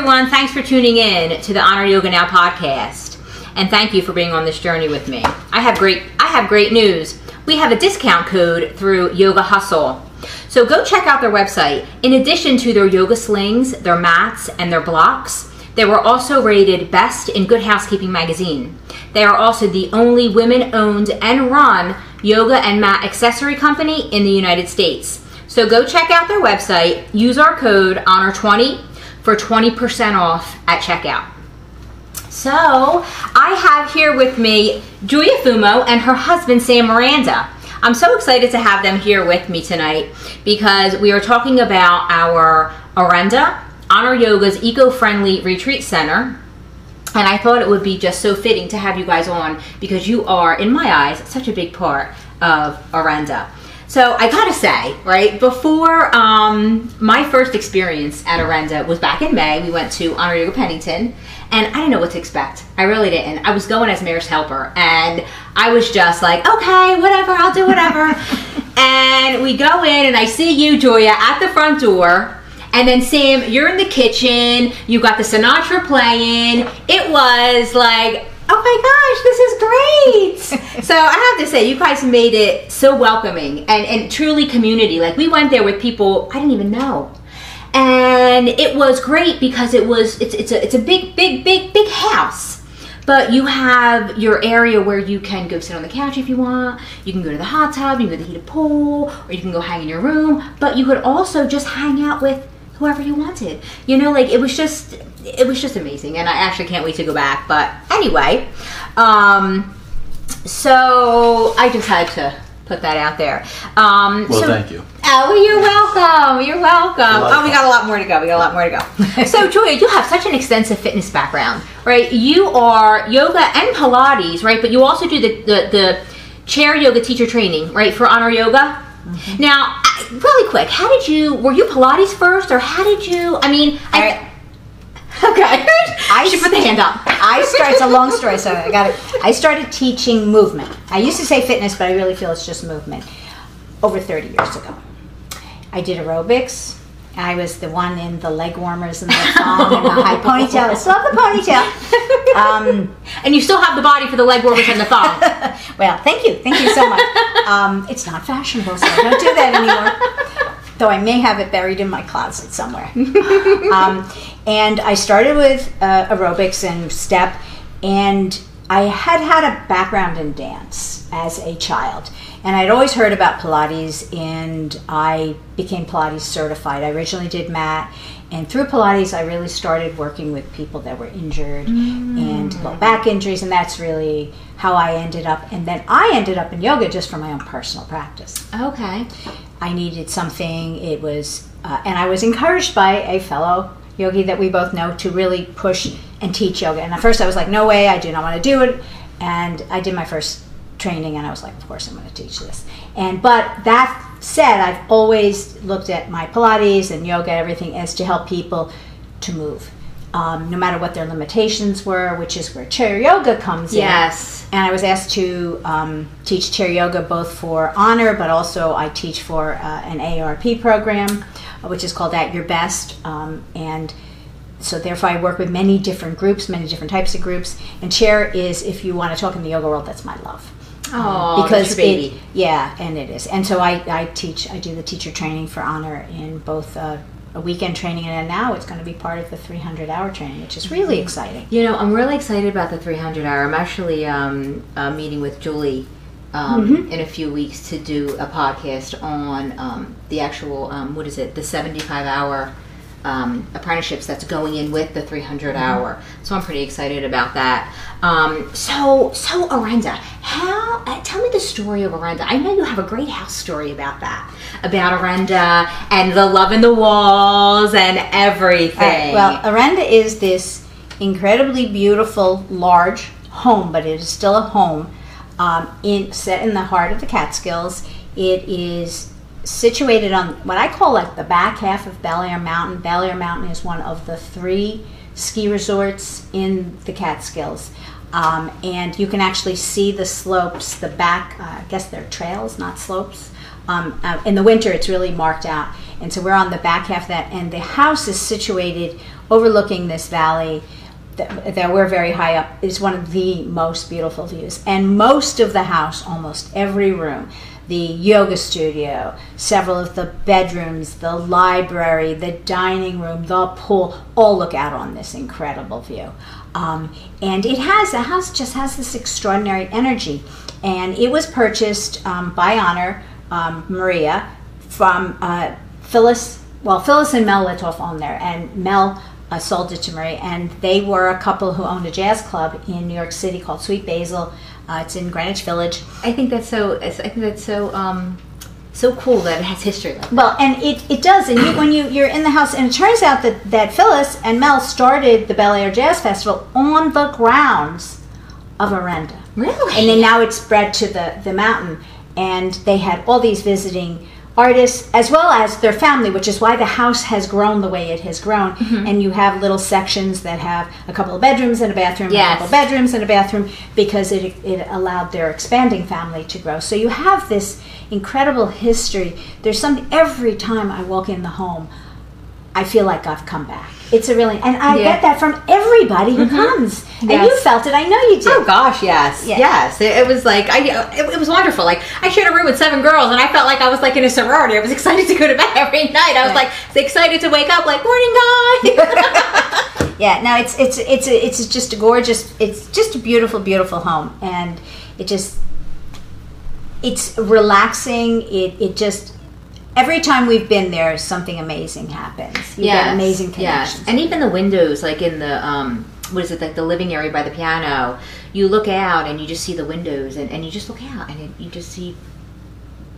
everyone. Thanks for tuning in to the Honor Yoga Now podcast. And thank you for being on this journey with me. I have great I have great news. We have a discount code through Yoga Hustle. So go check out their website. In addition to their yoga slings, their mats, and their blocks, they were also rated best in Good Housekeeping magazine. They are also the only women owned and run yoga and mat accessory company in the United States. So go check out their website, use our code HONOR20 for 20% off at checkout. So I have here with me Julia Fumo and her husband Sam Miranda. I'm so excited to have them here with me tonight because we are talking about our Orenda Honor Yoga's eco-friendly retreat center. And I thought it would be just so fitting to have you guys on because you are, in my eyes, such a big part of Orenda. So I gotta say, right, before um, my first experience at Orenda was back in May, we went to Honor Yoga Pennington, and I didn't know what to expect. I really didn't. I was going as mayor's helper, and I was just like, okay, whatever, I'll do whatever. and we go in, and I see you, Julia, at the front door, and then Sam, you're in the kitchen, you got the Sinatra playing. It was like, oh my gosh, this is great. so I have to say, you guys made it so welcoming and, and truly community. Like we went there with people I didn't even know. And it was great because it was it's it's a it's a big, big, big, big house. But you have your area where you can go sit on the couch if you want. You can go to the hot tub, you can go to the heated pool, or you can go hang in your room. But you could also just hang out with whoever you wanted. You know, like it was just it was just amazing, and I actually can't wait to go back. But anyway, um, so I just had to put that out there. Um, well, so, thank you. Oh, you're welcome. You're welcome. Oh, we got a lot more to go. We got a lot more to go. so, Julia, you have such an extensive fitness background, right? You are yoga and Pilates, right? But you also do the the, the chair yoga teacher training, right, for Honor Yoga. Mm-hmm. Now, really quick, how did you? Were you Pilates first, or how did you? I mean, I. Okay, I should put the hand up. I started. It's a long story, so I got it. I started teaching movement. I used to say fitness, but I really feel it's just movement. Over 30 years ago, I did aerobics. I was the one in the leg warmers and the thong and the high ponytail. I still have the ponytail. Um, and you still have the body for the leg warmers and the thong. well, thank you. Thank you so much. Um, it's not fashionable, so I don't do that anymore. Though I may have it buried in my closet somewhere. um, and I started with uh, aerobics and step, and I had had a background in dance as a child. And I'd always heard about Pilates, and I became Pilates certified. I originally did mat, and through Pilates, I really started working with people that were injured mm. and low back injuries, and that's really how I ended up. And then I ended up in yoga just for my own personal practice. Okay. I needed something. It was, uh, and I was encouraged by a fellow yogi that we both know to really push and teach yoga. And at first, I was like, no way, I do not want to do it. And I did my first training and I was like, of course I'm going to teach this. And but that said, I've always looked at my Pilates and yoga, everything as to help people to move. Um, no matter what their limitations were, which is where chair yoga comes yes. in. Yes. And I was asked to um, teach chair yoga both for honor, but also I teach for uh, an AARP program, which is called At Your Best. Um, and so therefore I work with many different groups, many different types of groups. And chair is, if you want to talk in the yoga world, that's my love. Oh, because baby. It, yeah, and it is. And so I, I teach, I do the teacher training for honor in both uh, a weekend training and now it's going to be part of the 300 hour training, which is really mm-hmm. exciting. You know, I'm really excited about the 300 hour. I'm actually um, uh, meeting with Julie um, mm-hmm. in a few weeks to do a podcast on um, the actual, um, what is it, the 75 hour um, apprenticeships that's going in with the 300 mm-hmm. hour. So I'm pretty excited about that. Um, so, so Orenda, how? Uh, tell me the story of Orenda. I know you have a great house story about that, about Orenda and the love in the walls and everything. Right, well, Orenda is this incredibly beautiful, large home, but it is still a home um, in set in the heart of the Catskills. It is situated on what I call like the back half of Bel Belleayre Mountain. Bel Belleayre Mountain is one of the three ski resorts in the Catskills. Um, and you can actually see the slopes, the back, uh, I guess they're trails, not slopes, Um, uh, in the winter, it's really marked out, and so we're on the back half of that. And the house is situated overlooking this valley that, that we're very high up. It's one of the most beautiful views, and most of the house, almost every room. The yoga studio, several of the bedrooms, the library, the dining room, the pool, all look out on this incredible view. Um, and it has, the house just has this extraordinary energy. And it was purchased um, by Honor um, Maria from uh, Phyllis. Well, Phyllis and Mel Litoff owned there, and Mel uh, sold it to Maria. And they were a couple who owned a jazz club in New York City called Sweet Basil. Uh, it's in Greenwich Village. I think that's so. I think that's so. Um, so cool that it has history. Like. Well, and it, it does. And you, when you you're in the house, and it turns out that that Phyllis and Mel started the Belleayre Jazz Festival on the grounds of Orenda. Really? And then now it's spread to the the mountain, and they had all these visiting artists as well as their family, which is why the house has grown the way it has grown. Mm-hmm. And you have little sections that have a couple of bedrooms and a bathroom, Yes. a couple of bedrooms and a bathroom, because it, it allowed their expanding family to grow. So you have this incredible history. There's something every time I walk in the home, I feel like I've come back. It's a really, and I Yeah. get that from everybody who mm-hmm. comes. And you felt it. I know you did. Oh gosh, yes, Yeah. yes. It, it was like I, it, it was wonderful. Like I shared a room with seven girls, and I felt like I was like in a sorority. I was excited to go to bed every night. I was Right. like excited to wake up, like morning, guys. Yeah, no, it's it's it's it's just a gorgeous. It's just a beautiful, beautiful home, and it just it's relaxing. It it just every time we've been there, something amazing happens. You amazing connections. Yes, and even the windows, like in the um, what is it, like the living area by the piano. You look out and you just see the windows, and, and you just look out and it, you just see.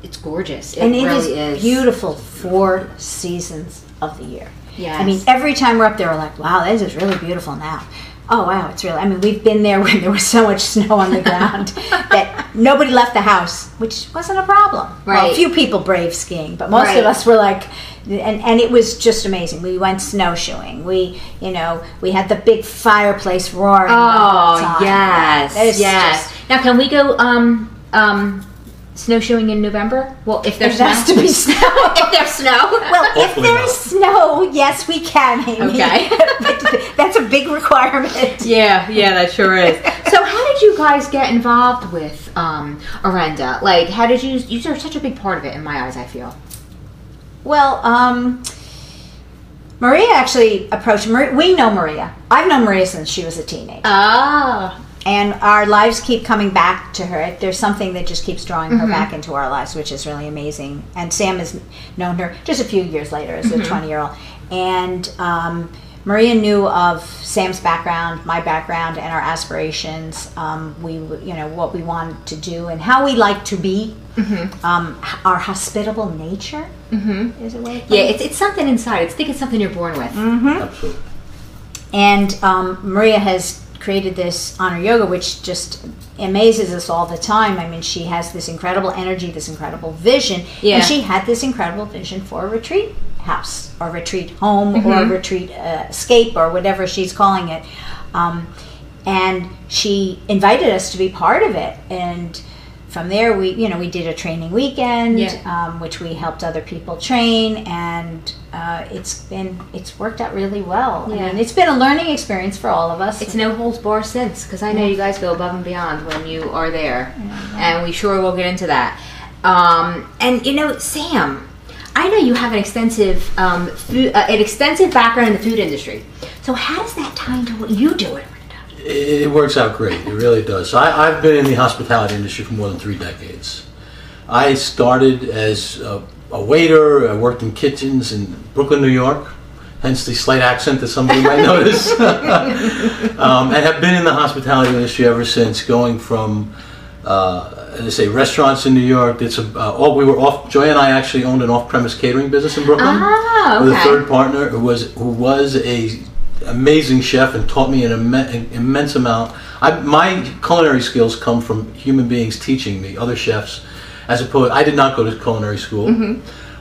It's gorgeous. It and it is really is beautiful four seasons of the year. Yeah. I mean, every time we're up there, we're like, wow, this is really beautiful now. Oh, wow, it's really, I mean, we've been there when there was so much snow on the ground that nobody left the house, which wasn't a problem. Well, Right. a few people brave skiing, but most Right. of us were like, and, and it was just amazing. We went snowshoeing. We, you know, we had the big fireplace roaring. Oh yes, yes. just- now, can we go um um snowshoeing in November? Well, if there's It has snow. to be snow. if there's snow. Well, if there's not. snow, yes, we can, Amy. Okay. But that's a big requirement. Yeah, yeah, that sure is. so, how did you guys get involved with um, Orenda? Like, how did you? You are such a big part of it in my eyes. I feel. Well, um, Maria actually approached. Maria, we know Maria. I've known Maria since she was a teenager, Oh, and our lives keep coming back to her. There's something that just keeps drawing Mm-hmm. her back into our lives, which is really amazing. And Sam has known her just a few years later as Mm-hmm. a 20 year old, and. Um, Maria knew of Sam's background, my background, and our aspirations. Um, we, you know, what we wanted to do and how we like to be. Mm-hmm. Um, our hospitable nature is a way. Of yeah. It's, it's something inside. It's I think it's something you're born with. Absolutely. And um, Maria has created this honor yoga, which just amazes us all the time. I mean, she has this incredible energy, this incredible vision, Yeah. and she had this incredible vision for a retreat house or retreat home or a retreat uh, escape or whatever she's calling it. Um, and she invited us to be part of it, and from there we you know we did a training weekend Yeah. um, which we helped other people train and uh, it's been it's worked out really well Yeah. and it's been a learning experience for all of us It's no holds bar since because I know you guys go above and beyond when you are there, and we sure will get into that. Um, and you know, Sam, I know you have an extensive um, food, uh, an extensive background in the food industry. So how does that tie into what you do at? It, it works out great. It really does. So I, I've been in the hospitality industry for more than three decades. I started as a, a waiter. I worked in kitchens in Brooklyn, New York. Hence the slight accent that somebody might notice. um, and have been in the hospitality industry ever since. Going from, uh, as I say, restaurants in New York. Did some. Uh, oh, we were off. Joy and I actually owned an off-premise catering business in Brooklyn Ah, with a third partner who was who was a amazing chef and taught me an, an immense amount. I, my culinary skills come from human beings teaching me, other chefs, as opposed. I did not go to culinary school,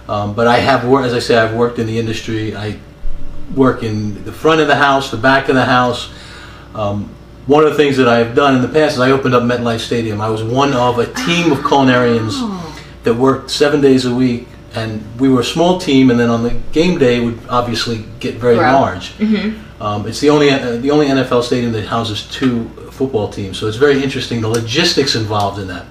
um, but I have worked. As I say, I've worked in the industry. I work in the front of the house, the back of the house. Um, one of the things that I have done in the past is I opened up MetLife Stadium. I was one of a team of culinarians that worked seven days a week, and we were a small team. And then on the game day, would obviously get very Grow. large. Um, it's the only uh, the only NFL stadium that houses two football teams, so it's very interesting the logistics involved in that.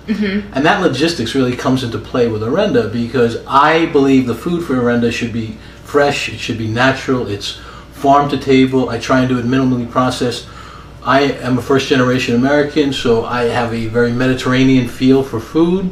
And that logistics really comes into play with Orenda because I believe the food for Orenda should be fresh, it should be natural, it's farm to table. I try and do it minimally processed. I am a first generation American, so I have a very Mediterranean feel for food.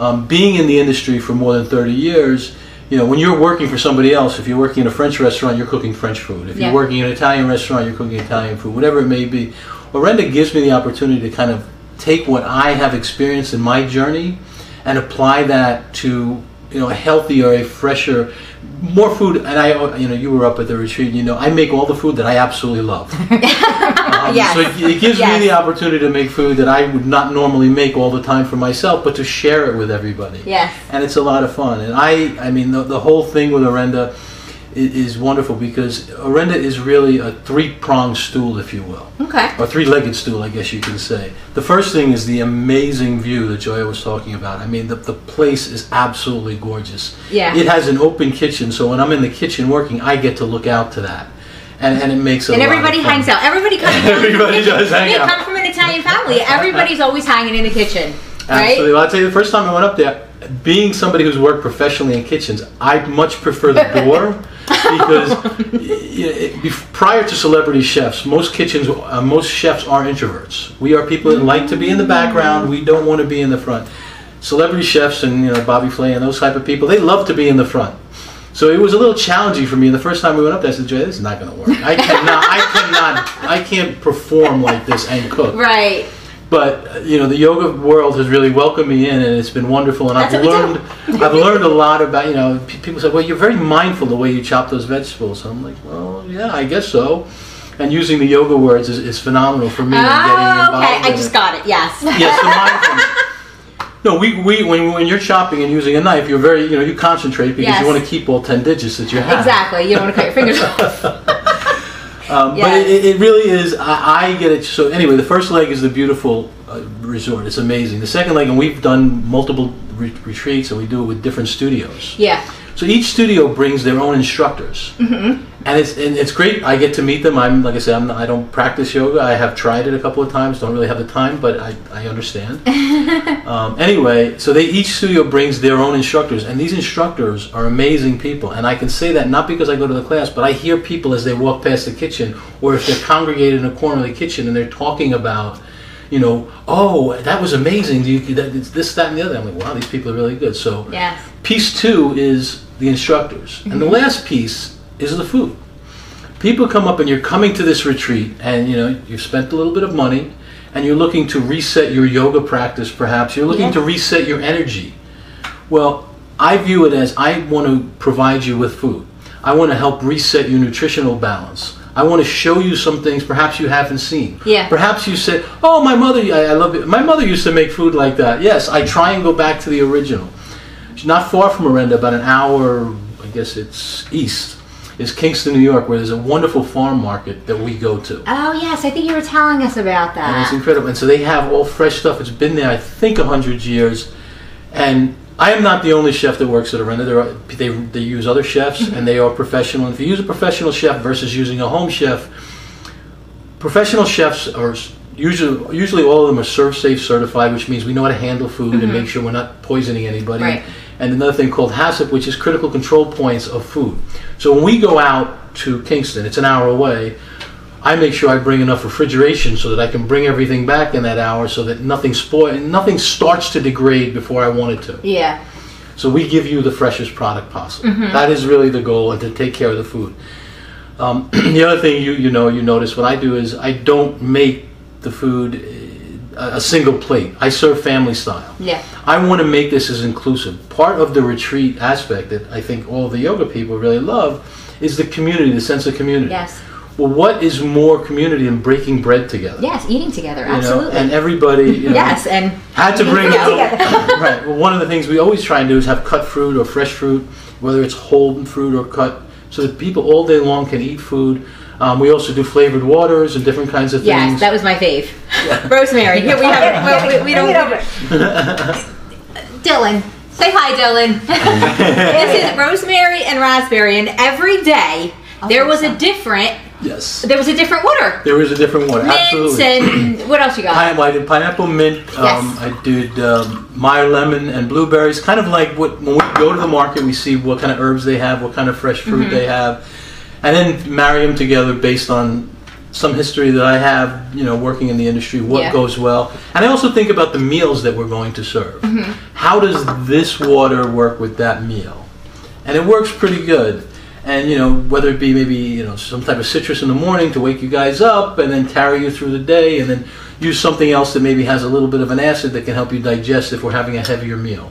Um, being in the industry for more than 30 years, you know, when you're working for somebody else, if you're working in a French restaurant, you're cooking French food. If Yeah. you're working in an Italian restaurant, you're cooking Italian food, whatever it may be. Orenda gives me the opportunity to kind of take what I have experienced in my journey and apply that to, you know, a healthier, a fresher, more food. And I, you know, you were up at the retreat, you know, I make all the food that I absolutely love. Um, Yes. So it, it gives Yes. me the opportunity to make food that I would not normally make all the time for myself, but to share it with everybody. Yes. And it's a lot of fun. And I, I mean, the, the whole thing with Orenda is, is wonderful because Orenda is really a three-pronged stool, if you will, Okay. or three-legged stool, I guess you can say. The first thing is the amazing view that Joya was talking about. I mean, the, the place is absolutely gorgeous. Yeah. It has an open kitchen, so when I'm in the kitchen working, I get to look out to that. And, and it makes And a lot of everybody hangs out. Everybody comes. Everybody does hang we out. come from an Italian family. Everybody's always hanging in the kitchen, right? Absolutely. Well, I'll tell you, the first time I went up there, being somebody who's worked professionally in kitchens, I much prefer the door because bef- prior to celebrity chefs, most kitchens, uh, most chefs are introverts. We are people that like to be in the background. We don't want to be in the front. Celebrity chefs and you know Bobby Flay and those type of people, they love to be in the front. So it was a little challenging for me. The first time we went up there, I said, "Jay, this is not going to work. I cannot. I cannot. I can't perform like this and cook." Right. But you know the yoga world has really welcomed me in and it's been wonderful and That's i've learned i've learned a lot about you know p- people say well you're very mindful the way you chop those vegetables i'm like well yeah i guess so and using the yoga words is, is phenomenal for me Oh, involved okay. I just it. got it. Yes. yes the mindfulness no we, we when, when you're chopping and using a knife you're very you know you concentrate because Yes. you want to keep all 10 digits that you have Exactly. You don't want to cut your fingers off. Um, Yes. But it, it really is. I, I get it. So anyway, the first leg is the beautiful uh, resort. It's amazing. The second leg, and we've done multiple re- retreats, and we do it with different studios. Yeah. So each studio brings their own instructors, mm-hmm. and it's and it's great. I get to meet them. I'm like I said, I'm not, I don't practice yoga. I have tried it a couple of times. Don't really have the time, but I, I understand. um, anyway, so they each studio brings their own instructors, and these instructors are amazing people. And I can say that not because I go to the class, but I hear people as they walk past the kitchen, or if they're congregated in a corner of the kitchen and they're talking about. You know, oh, that was amazing. You, that, it's this, that, and the other. I'm like, wow, these people are really good. So, Yes. Piece two is the instructors. And the last piece is the food. People come up and you're coming to this retreat and you know, you've spent a little bit of money and you're looking to reset your yoga practice perhaps. You're looking Yeah. to reset your energy. Well, I view it as I want to provide you with food. I want to help reset your nutritional balance. I want to show you some things perhaps you haven't seen. Yeah. Perhaps you say, "Oh, my mother, I, I love it. My mother used to make food like that." Yes, I try and go back to the original. It's not far from Orenda, about an hour, I guess it's east, is Kingston, New York, where there's a wonderful farm market that we go to. Oh yes, I think you were telling us about And it's incredible. And so they have all fresh stuff. It's been there, I think, 100 years. And I am not the only chef that works at Orenda. There are, they, they use other chefs, and they are professional. And if you use a professional chef versus using a home chef, professional chefs are usually, usually all of them are ServSafe certified, which means we know how to handle food and mm-hmm. make sure we're not poisoning anybody. Right. And another thing called HACCP, which is critical control points of food. So when we go out to Kingston, it's an hour away. I make sure I bring enough refrigeration so that I can bring everything back in that hour so that nothing spoil, nothing starts to degrade before I want it to. Yeah. So we give you the freshest product possible. Mm-hmm. That is really the goal, and to take care of the food. Um, the other thing you you know you notice what I do is I don't make the food a single plate. I serve family style. Yeah. I want to make this as inclusive. Part of the retreat aspect that I think all the yoga people really love is the community, the sense of community. Yes. Well, what is more community than breaking bread together? Yes. Eating together. You know, Absolutely. and everybody. You know, yes. And had to bring it together. right. Well, one of the things we always try and do is have cut fruit or fresh fruit, whether it's whole fruit or cut, so that people all day long can eat food. Um, we also do flavored waters and different kinds of yes, things. that was my fave. Rosemary. Here we have it. Well, we, we don't. Bring it over. Dylan, Say hi, Dylan. this is rosemary and raspberry, and every day there was a different. Yes. There was a different water. There was a different one. Mints Absolutely. and what else you got? Pine, well, I did pineapple mint. Um, Yes. I did um, Meyer lemon and blueberries. Kind of like what when we go to the market, we see what kind of herbs they have, what kind of fresh fruit Mm-hmm. they have, and then marry them together based on some history that I have. You know, working in the industry, what Yeah. goes well, and I also think about the meals that we're going to serve. Mm-hmm. How does this water work with that meal? And it works pretty good. And you know, whether it be maybe you know some type of citrus in the morning to wake you guys up, and then carry you through the day, and then use something else that maybe has a little bit of an acid that can help you digest if we're having a heavier meal.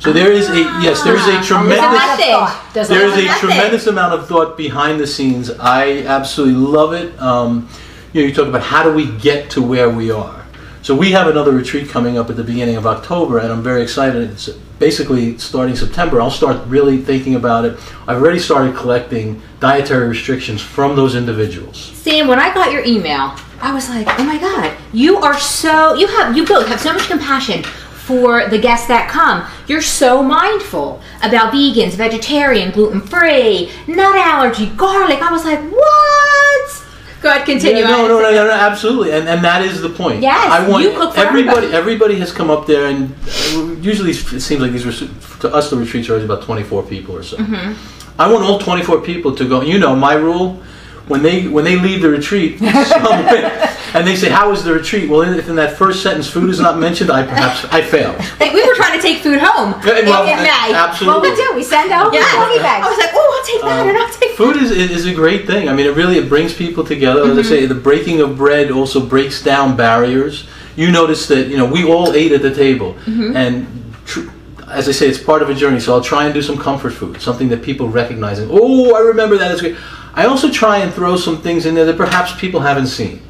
So there is a yes, there is a tremendous there's a. There's there is a tremendous amount of thought behind the scenes. I absolutely love it. Um, you know, you talk about how do we get to where we are. So we have another retreat coming up at the beginning of October, and I'm very excited. It's basically starting September. I'll start really thinking about it. I've already started collecting dietary restrictions from those individuals. Sam, when I got your email, I was like, oh my god, you are so you have you both have so much compassion for the guests that come. You're so mindful about vegans, vegetarian, gluten free, nut allergy, garlic. I was like, what? Go ahead, continue. Yeah, no, no, no, no, no, absolutely, and and that is the point. Yes, I want you cook for everybody. everybody. Everybody has come up there, and uh, usually it seems like these ret- to us the retreats are always about twenty four people or so. Mm-hmm. I want all twenty four people to go. You know, my rule when they when they leave the retreat, somewhere, and they say, "How was the retreat?" Well, if in that first sentence food is not mentioned, I perhaps I failed. Like we were trying to take food home Yeah, in, well, in May. absolutely. Well, we do. We send out Yeah. twenty I bags. was like, oh, I'll take that, and I'll take Food is, is a great thing. I mean, it really it brings people together. Mm-hmm. As I say, the breaking of bread also breaks down barriers. You notice that you know we all ate at the table, Mm-hmm. and tr- as I say, it's part of a journey. So I'll try and do some comfort food, something that people recognize. And oh, I remember that. It's great. I also try and throw some things in there that perhaps people haven't seen,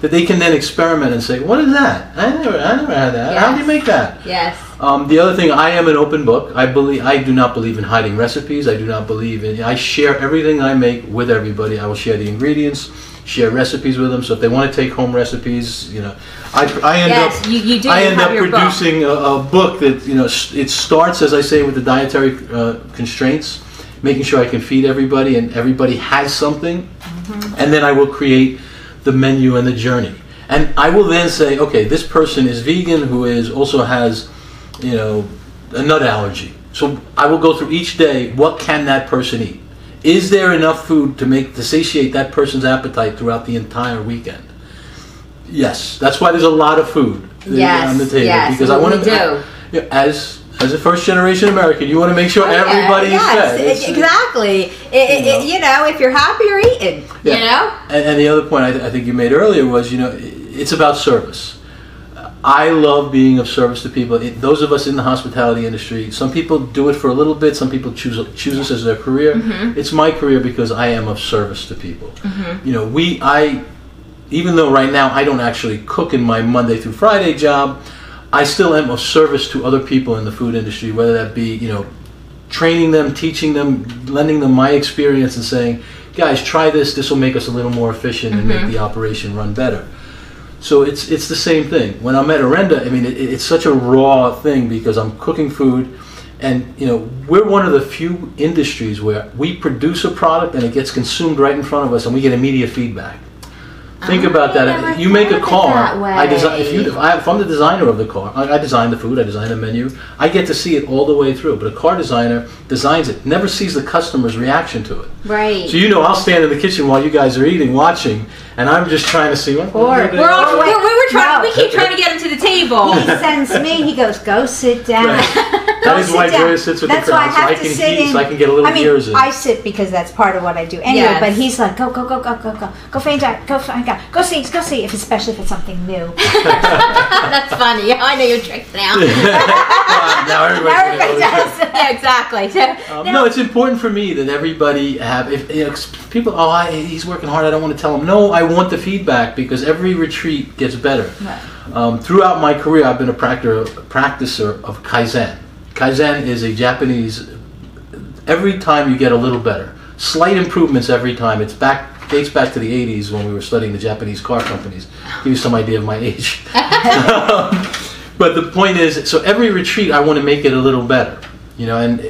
that they can then experiment and say, "What is that? I never, I never had that. How do you make that?" Yes. Um, the other thing, I am an open book. I believe I do not believe in hiding recipes. I do not believe in. I share everything I make with everybody. I will share the ingredients, share recipes with them. So if they want to take home recipes, you know, I, I end Yes, up you- you do I end up book. producing a, a book that you know it starts as I say with the dietary uh, constraints, making sure I can feed everybody and everybody has something, Mm-hmm. and then I will create the menu and the journey. And I will then say, okay, this person is vegan who is also has, you know, a nut allergy. So I will go through each day. What can that person eat? Is there enough food to make to satiate that person's appetite throughout the entire weekend? Yes, that's why there's a lot of food uh, Yes, on the table yes, because I want to do. yeah, as as a first generation American, you want to make sure everybody is Oh, yes, fed. It's- exactly. It, it, know. it- you know, if you're happy, you're eating. You know. And, and the other point I, th- I think you made earlier was, you know, it's about service. I love being of service to people. It, those of us in the hospitality industry, some people do it for a little bit. Some people choose choose this as their career. Mm-hmm. It's my career because I am of service to people. You know, we I, even though right now I don't actually cook in my Monday through Friday job, I still am of service to other people in the food industry, whether that be you know training them, teaching them, lending them my experience, and saying, "Guys, try this. This will make us a little more efficient and make mm-hmm. the operation run better." So it's it's the same thing. When I'm at Orenda, I mean, it, it's such a raw thing because I'm cooking food, and you know, we're one of the few industries where we produce a product and it gets consumed right in front of us, and we get immediate feedback. Think I about that. never You make a thought of it car. I design. If you, if I, if I'm the designer of the car, I, I design the food. I design the menu. I get to see it all the way through. But a car designer designs it, never sees the customer's reaction to it. Right. So you know, I'll stand in the kitchen while you guys are eating, watching, and I'm just trying to see what. Or- we're all, Oh, we, we were trying. No. We keep trying to get him to the table. He sends me. He goes, "Go sit down." Right. That is why down. Joya sits with the. that's the why I crowd, so have I to can sit heat, in. so I can get a little I mean, ears in. I sit because that's part of what I do anyway. Yes. But he's like, "Go, go, go, go, go, go, go find out, go find out, go see, go see." If especially if it's something new. That's funny. I know your tricks now. now everybody's gonna Everybody does. yeah, exactly. So, Um, now- no, it's important for me that everybody have. If, you know, 'cause people, oh, I, he's working hard. I don't want to tell him. No, I want the feedback because every retreat gets better. Um, throughout my career, I've been a practicer, practicer of kaizen. Kaizen is a Japanese. Every time you get a little better, slight improvements every time. It's back dates back to the 80s when we were studying the Japanese car companies. Give you some idea of my age. but the point is, so every retreat, I want to make it a little better. You know, and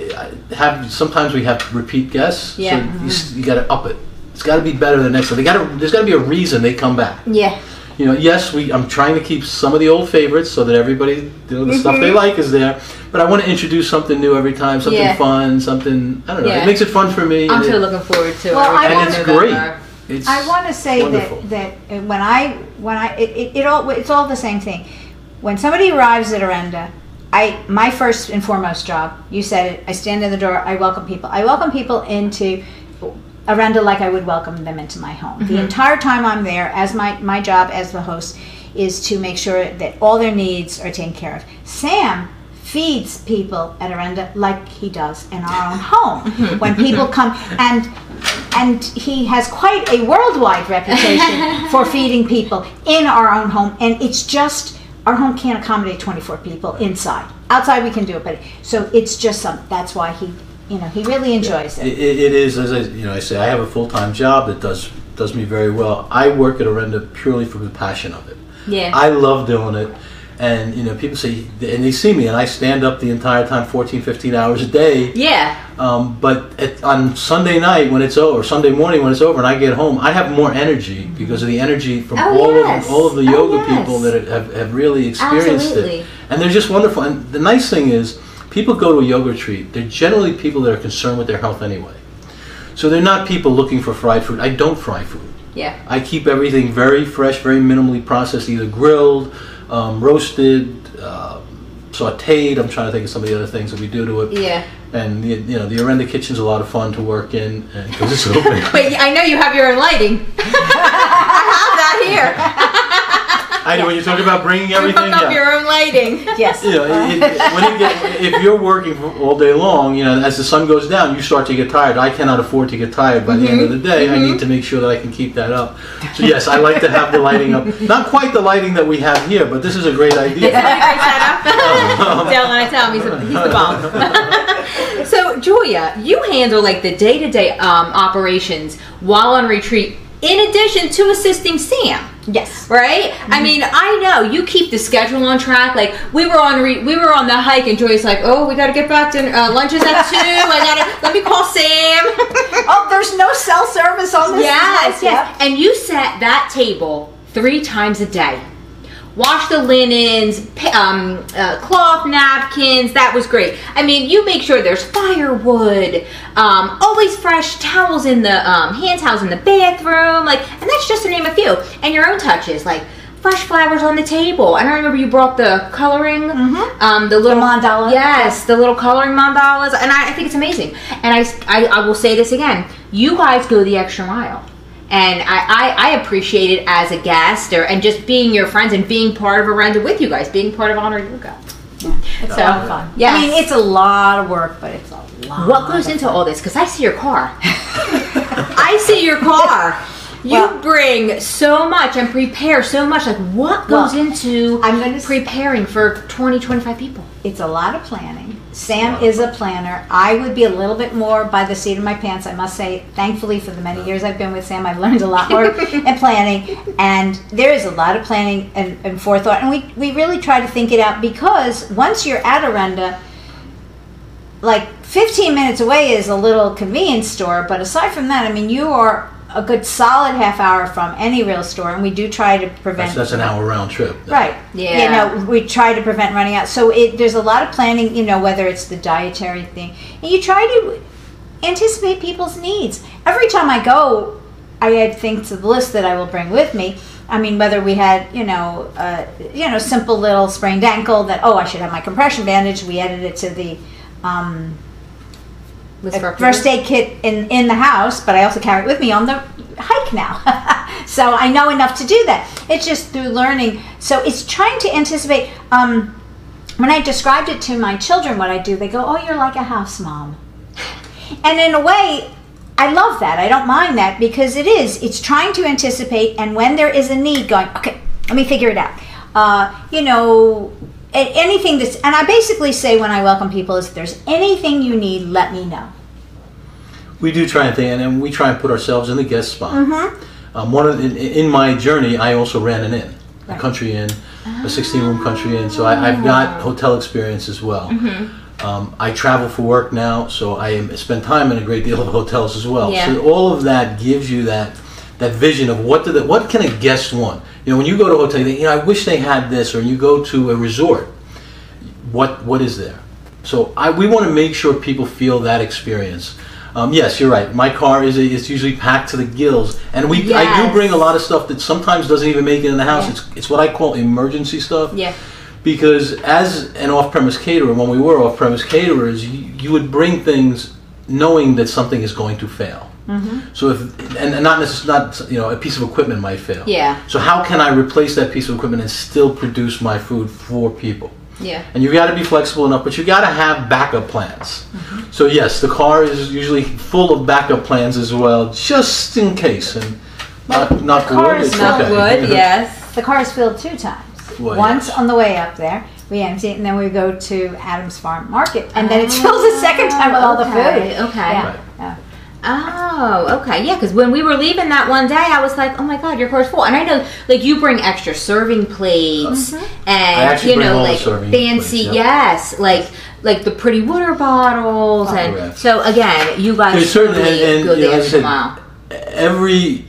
have sometimes we have repeat guests. Yeah. So you, s- you got to up it. It's got to be better than next time. They got to. There's got to be a reason they come back. Yeah. You know, yes, we. I'm trying to keep some of the old favorites so that everybody, you know, the stuff they like is there. But I want to introduce something new every time, something Mm-hmm. Yeah. fun, something. I don't know. Yeah. It makes it fun for me. I'm and so it- looking forward to Well, it. I and it's great. November. It's I want to say wonderful. that that when I when I it, it, it all it's all the same thing. When somebody arrives at Orenda, I my first and foremost job. You said it. I stand in the door. I welcome people. I welcome people into Orenda like I would welcome them into my home. Mm-hmm. The entire time I'm there, as my my job as the host is to make sure that all their needs are taken care of. Sam feeds people at Orenda like he does in our own home. when people come and and he has quite a worldwide reputation for feeding people in our own home and it's just our home can't accommodate 24 people inside outside we can do it but so it's just some that's why he you know he really enjoys It, it it it is, as I, you know, I say, I have a full time job that does does me very well. I work at Orenda purely for the passion of it. Yeah. I love doing it, and you know, people say, and they see me, and I stand up the entire time, 14, 15 hours a day. yeah. Um, but at, on Sunday night when it's over, Sunday morning when it's over, and I get home, I have more energy because of the energy from Oh, all yes. of all of the Oh, yoga yes. people that have, have really experienced Absolutely. it, and they're just wonderful. And the nice thing is, people go to a yoga retreat. They're generally people that are concerned with their health anyway. So they're not people looking for fried food. I don't fry food. Yeah. I keep everything very fresh, very minimally processed, either grilled, um, roasted, uh, sautéed. I'm trying to think of some of the other things that we do to it. Yeah. And the, you know, the Orenda kitchen's a lot of fun to work in because it's open. But I know you have your own lighting. I have that here. I know when you talk about bringing You everything. hook up yeah. your own lighting. yes You know, it, it- when you get, if you're working all day long, you know, as the sun goes down, you start to get tired. I cannot afford to get tired by the end of the mm-hmm. day. I need mm-hmm. to make sure that I can keep that up. So yes, I like to have the lighting up. Not quite the lighting that we have here, but this is a great idea. Don't let tell him he's, a, he's the bomb. so, Julia, you handle like the day to day operations while on retreat, in addition to assisting Sam. Yes Right? I mean, I know you keep the schedule on track. Like we were on, re- we were on the hike, and Joy's like, "Oh, we got to get back to uh, lunch is at two. I gotta let me call Sam." oh there's no cell service on this yes, Yep. yes. And you set that table three times a day. Wash the linens, um, uh, cloth napkins. That was great. I mean, you make sure there's firewood, um, always fresh towels in the um, hand towels in the bathroom, like, and that's just to name a few. And your own touches, like fresh flowers on the table. And I remember you brought the coloring, um, the little mandala. Yes, the little coloring mandalas, and I, I think it's amazing. And I, I, I will say this again: you guys go the extra mile, and I, I, I appreciate it as a guest, or and just being your friends and being part of Orenda with you guys, being part of Honor Yoga. Yeah, it's So, a lot of fun Yeah, i mean it's a lot of work but it's a lot What goes into all this? Because I see your car. I see your car. You Well- bring so much and prepare so much. Like, what goes Well, into I'm gonna s- preparing for 20, 25 people? It's a lot of planning. Sam is a planner. I would be a little bit more by the seat of my pants, I must say. Thankfully, for the many years I've been with Sam, I've learned a lot more in planning. And there is a lot of planning and, and forethought. And we, we really try to think it out because once you're at Orenda, like 15 minutes away is a little convenience store. But aside from that, I mean, you are a good solid half hour from any real store. And we do try to prevent That's, that's an hour round trip. Right. Yeah. You know, we try to prevent running out. So it, there's a lot of planning, you know, whether it's the dietary thing. And you try to anticipate people's needs. Every time I go, I add things to the list that I will bring with me. I mean, whether we had, you know, uh, you know, simple little sprained ankle that, oh, I should have my compression bandage. We added it to the um, List for a first aid kit in, in the house, but I also carry it with me on the hike now. so I know enough to do that. It's just through learning. So it's trying to anticipate. Um, when I described it to my children, what I do, they go, "Oh, you're like a house mom," and in a way. I love that. I don't mind that because it is. It's trying to anticipate, and when there is a need, going, okay, let me figure it out. Uh, you know, anything that's, and I basically say when I welcome people is, if there's anything you need, let me know. We do try and think, and, and we try and put ourselves in the guest spot. Mm-hmm. Um, one of in, in my journey, I also ran an inn, a country inn, a 16 room country inn, so I, I've got hotel experience as well. Um, I travel for work now, so I am- spend time in a great deal of hotels as well. Yeah. So all of that gives you that that vision of what do the, what can a guest want. You know, when you go to a hotel, you think, you know, I wish they had this, or you go to a resort, what what is there? So I, we want to make sure people feel that experience. Um, yes, you're right. My car is is usually packed to the gills, and we I do bring a lot of stuff that sometimes doesn't even make it in the house. Yeah. It's it's what I call emergency stuff. Yeah. Because as an off-premise caterer, when we were off-premise caterers, you, you would bring things knowing that something is going to fail. Mm-hmm. So if and, and not necessarily not you know a piece of equipment might fail. Yeah. So how can I replace that piece of equipment and still produce my food for people? Yeah. And you got to be flexible enough, but you got to have backup plans. Mm-hmm. So yes, the car is usually full of backup plans as well, just in case. And not, not car wood, is it's Not okay. wood, yes. The car is filled two times. Well, Once yes. on the way up there, we empty it, and then we go to Adams Farm Market, and then it's filled a second time with all the food. okay. Yeah. Right. Yeah. Oh, okay. Yeah, because when we were leaving that one day, I was like, oh my God, your car's full. And I know, like, you bring extra serving plates and, actually you bring know, all like, serving fancy, plates, yep. yes, like, like the pretty water bottles. and Correct. so, again, you guys There's certain- really and- and, go you know, the extra mile. Every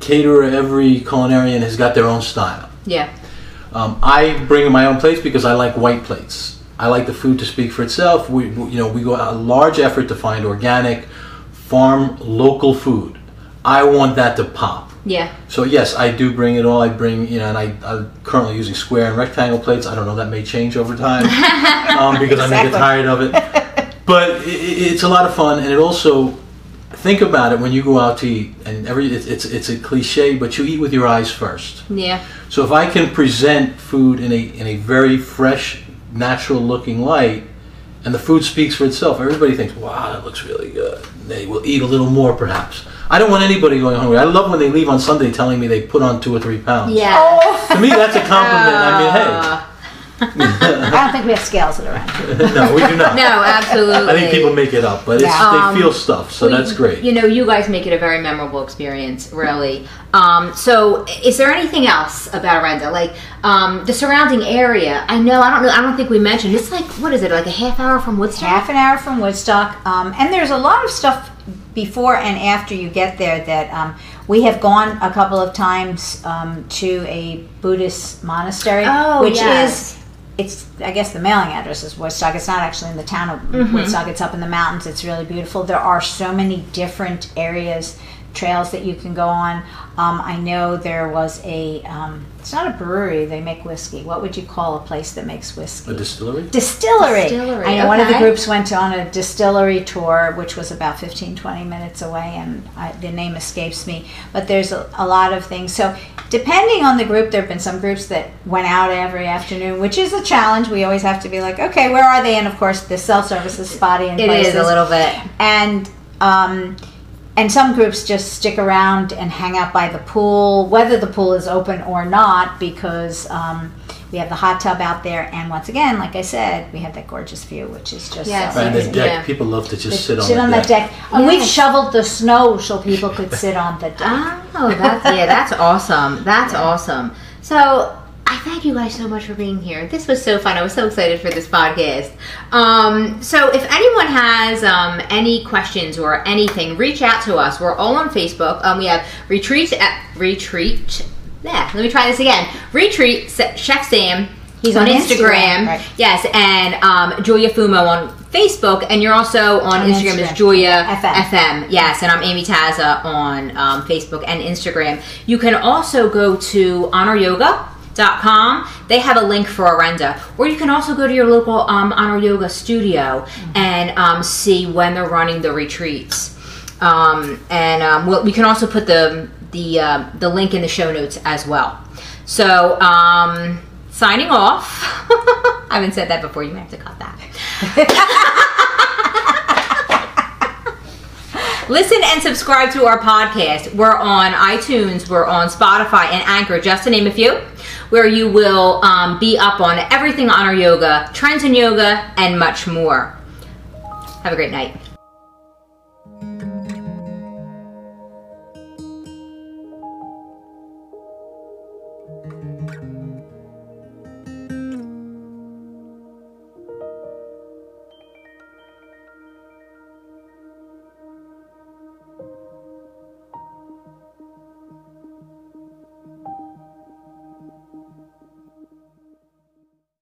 caterer, every culinarian has got their own style. Yeah. Um, I bring my own plates because I like white plates. I like the food to speak for itself. We, we- you know, we go a large effort to find organic, farm, local food. I want that to pop. Yeah. So yes, I do bring it all. I bring, you know, and I, I'm currently using square and rectangle plates. I don't know, that may change over time um, because I may get tired of it. But i i it's a lot of fun, and it also think about it when you go out to eat. And every it's it's, it's a cliche, but you eat with your eyes first. Yeah. So if I can present food in a in a very fresh, natural looking light, and the food speaks for itself, everybody thinks, "Wow, that looks really good." They will eat a little more, perhaps. I don't want anybody going hungry. I love when they leave on Sunday telling me they put on two or three pounds. Yeah. Oh. To me, that's a compliment. I mean, hey, I don't think we have scales at around here. no, we do not. No, absolutely. I think people make it up, but it's, Yeah. they feel stuff, so Well, that's great. You know, you guys make it a very memorable experience, really. Um, so, is there anything else about Orenda, like um, the surrounding area? I know, I don't know, I don't think we mentioned. It's like what is it, like a half hour from Woodstock? half an hour from Woodstock, um, and there's a lot of stuff before and after you get there that um, we have gone a couple of times um, to a Buddhist monastery, Oh, which yes. is it's I guess the mailing address is Woodstock. It's not actually in the town of Mm-hmm. Woodstock. It's up in the mountains. It's really beautiful. There are so many different areas, trails that you can go on. Um, I know there was a. Um, it's not a brewery. They make whiskey. What would you call a place that makes whiskey? A distillery? Distillery. Distillery, I know one of the groups went on a distillery tour, which was about 15, 20 minutes away, and I, the name escapes me. But there's a, a lot of things. So, depending on the group, there have been some groups that went out every afternoon, which is a challenge. We always have to be like, okay, where are they? And of course, the self service is spotty in It places. is a little bit. And um, and some groups just stick around and hang out by the pool, whether the pool is open or not, because um, we have the hot tub out there. And once again, like I said, we have that gorgeous view, which is just Yes. so Right, and the deck, Yeah. people love to just sit on sit the on deck. that deck, and we've shoveled the snow so people could sit on the deck. Oh, that's yeah, that's awesome. That's awesome. So I thank you guys so much for being here. This was so fun. I was so excited for this podcast. Um, so if anyone has um, any questions or anything, reach out to us. We're all on Facebook. Um, we have retreat at retreat. Yeah, let me try this again. Retreat Chef Sam. He's on on Instagram. Instagram, right. Yes, and um, Julia Fumo on Facebook, and you're also on, On Instagram as Instagram. Julia FM. FM. Yes, and I'm Amy Taza on um, Facebook and Instagram. You can also go to honoryoga.com. They have a link for Orenda. Or you can also go to your local um, Honor Yoga studio and um, see when they're running the retreats. Um, and um, we'll, we can also put the the uh, the link in the show notes as well. So um, signing off. I haven't said that before. You may have to cut that. Listen and subscribe to our podcast. We're on iTunes, we're on Spotify and Anchor, just to name a few, where you will um, be up on everything on our yoga, trends in yoga, and much more. Have a great night.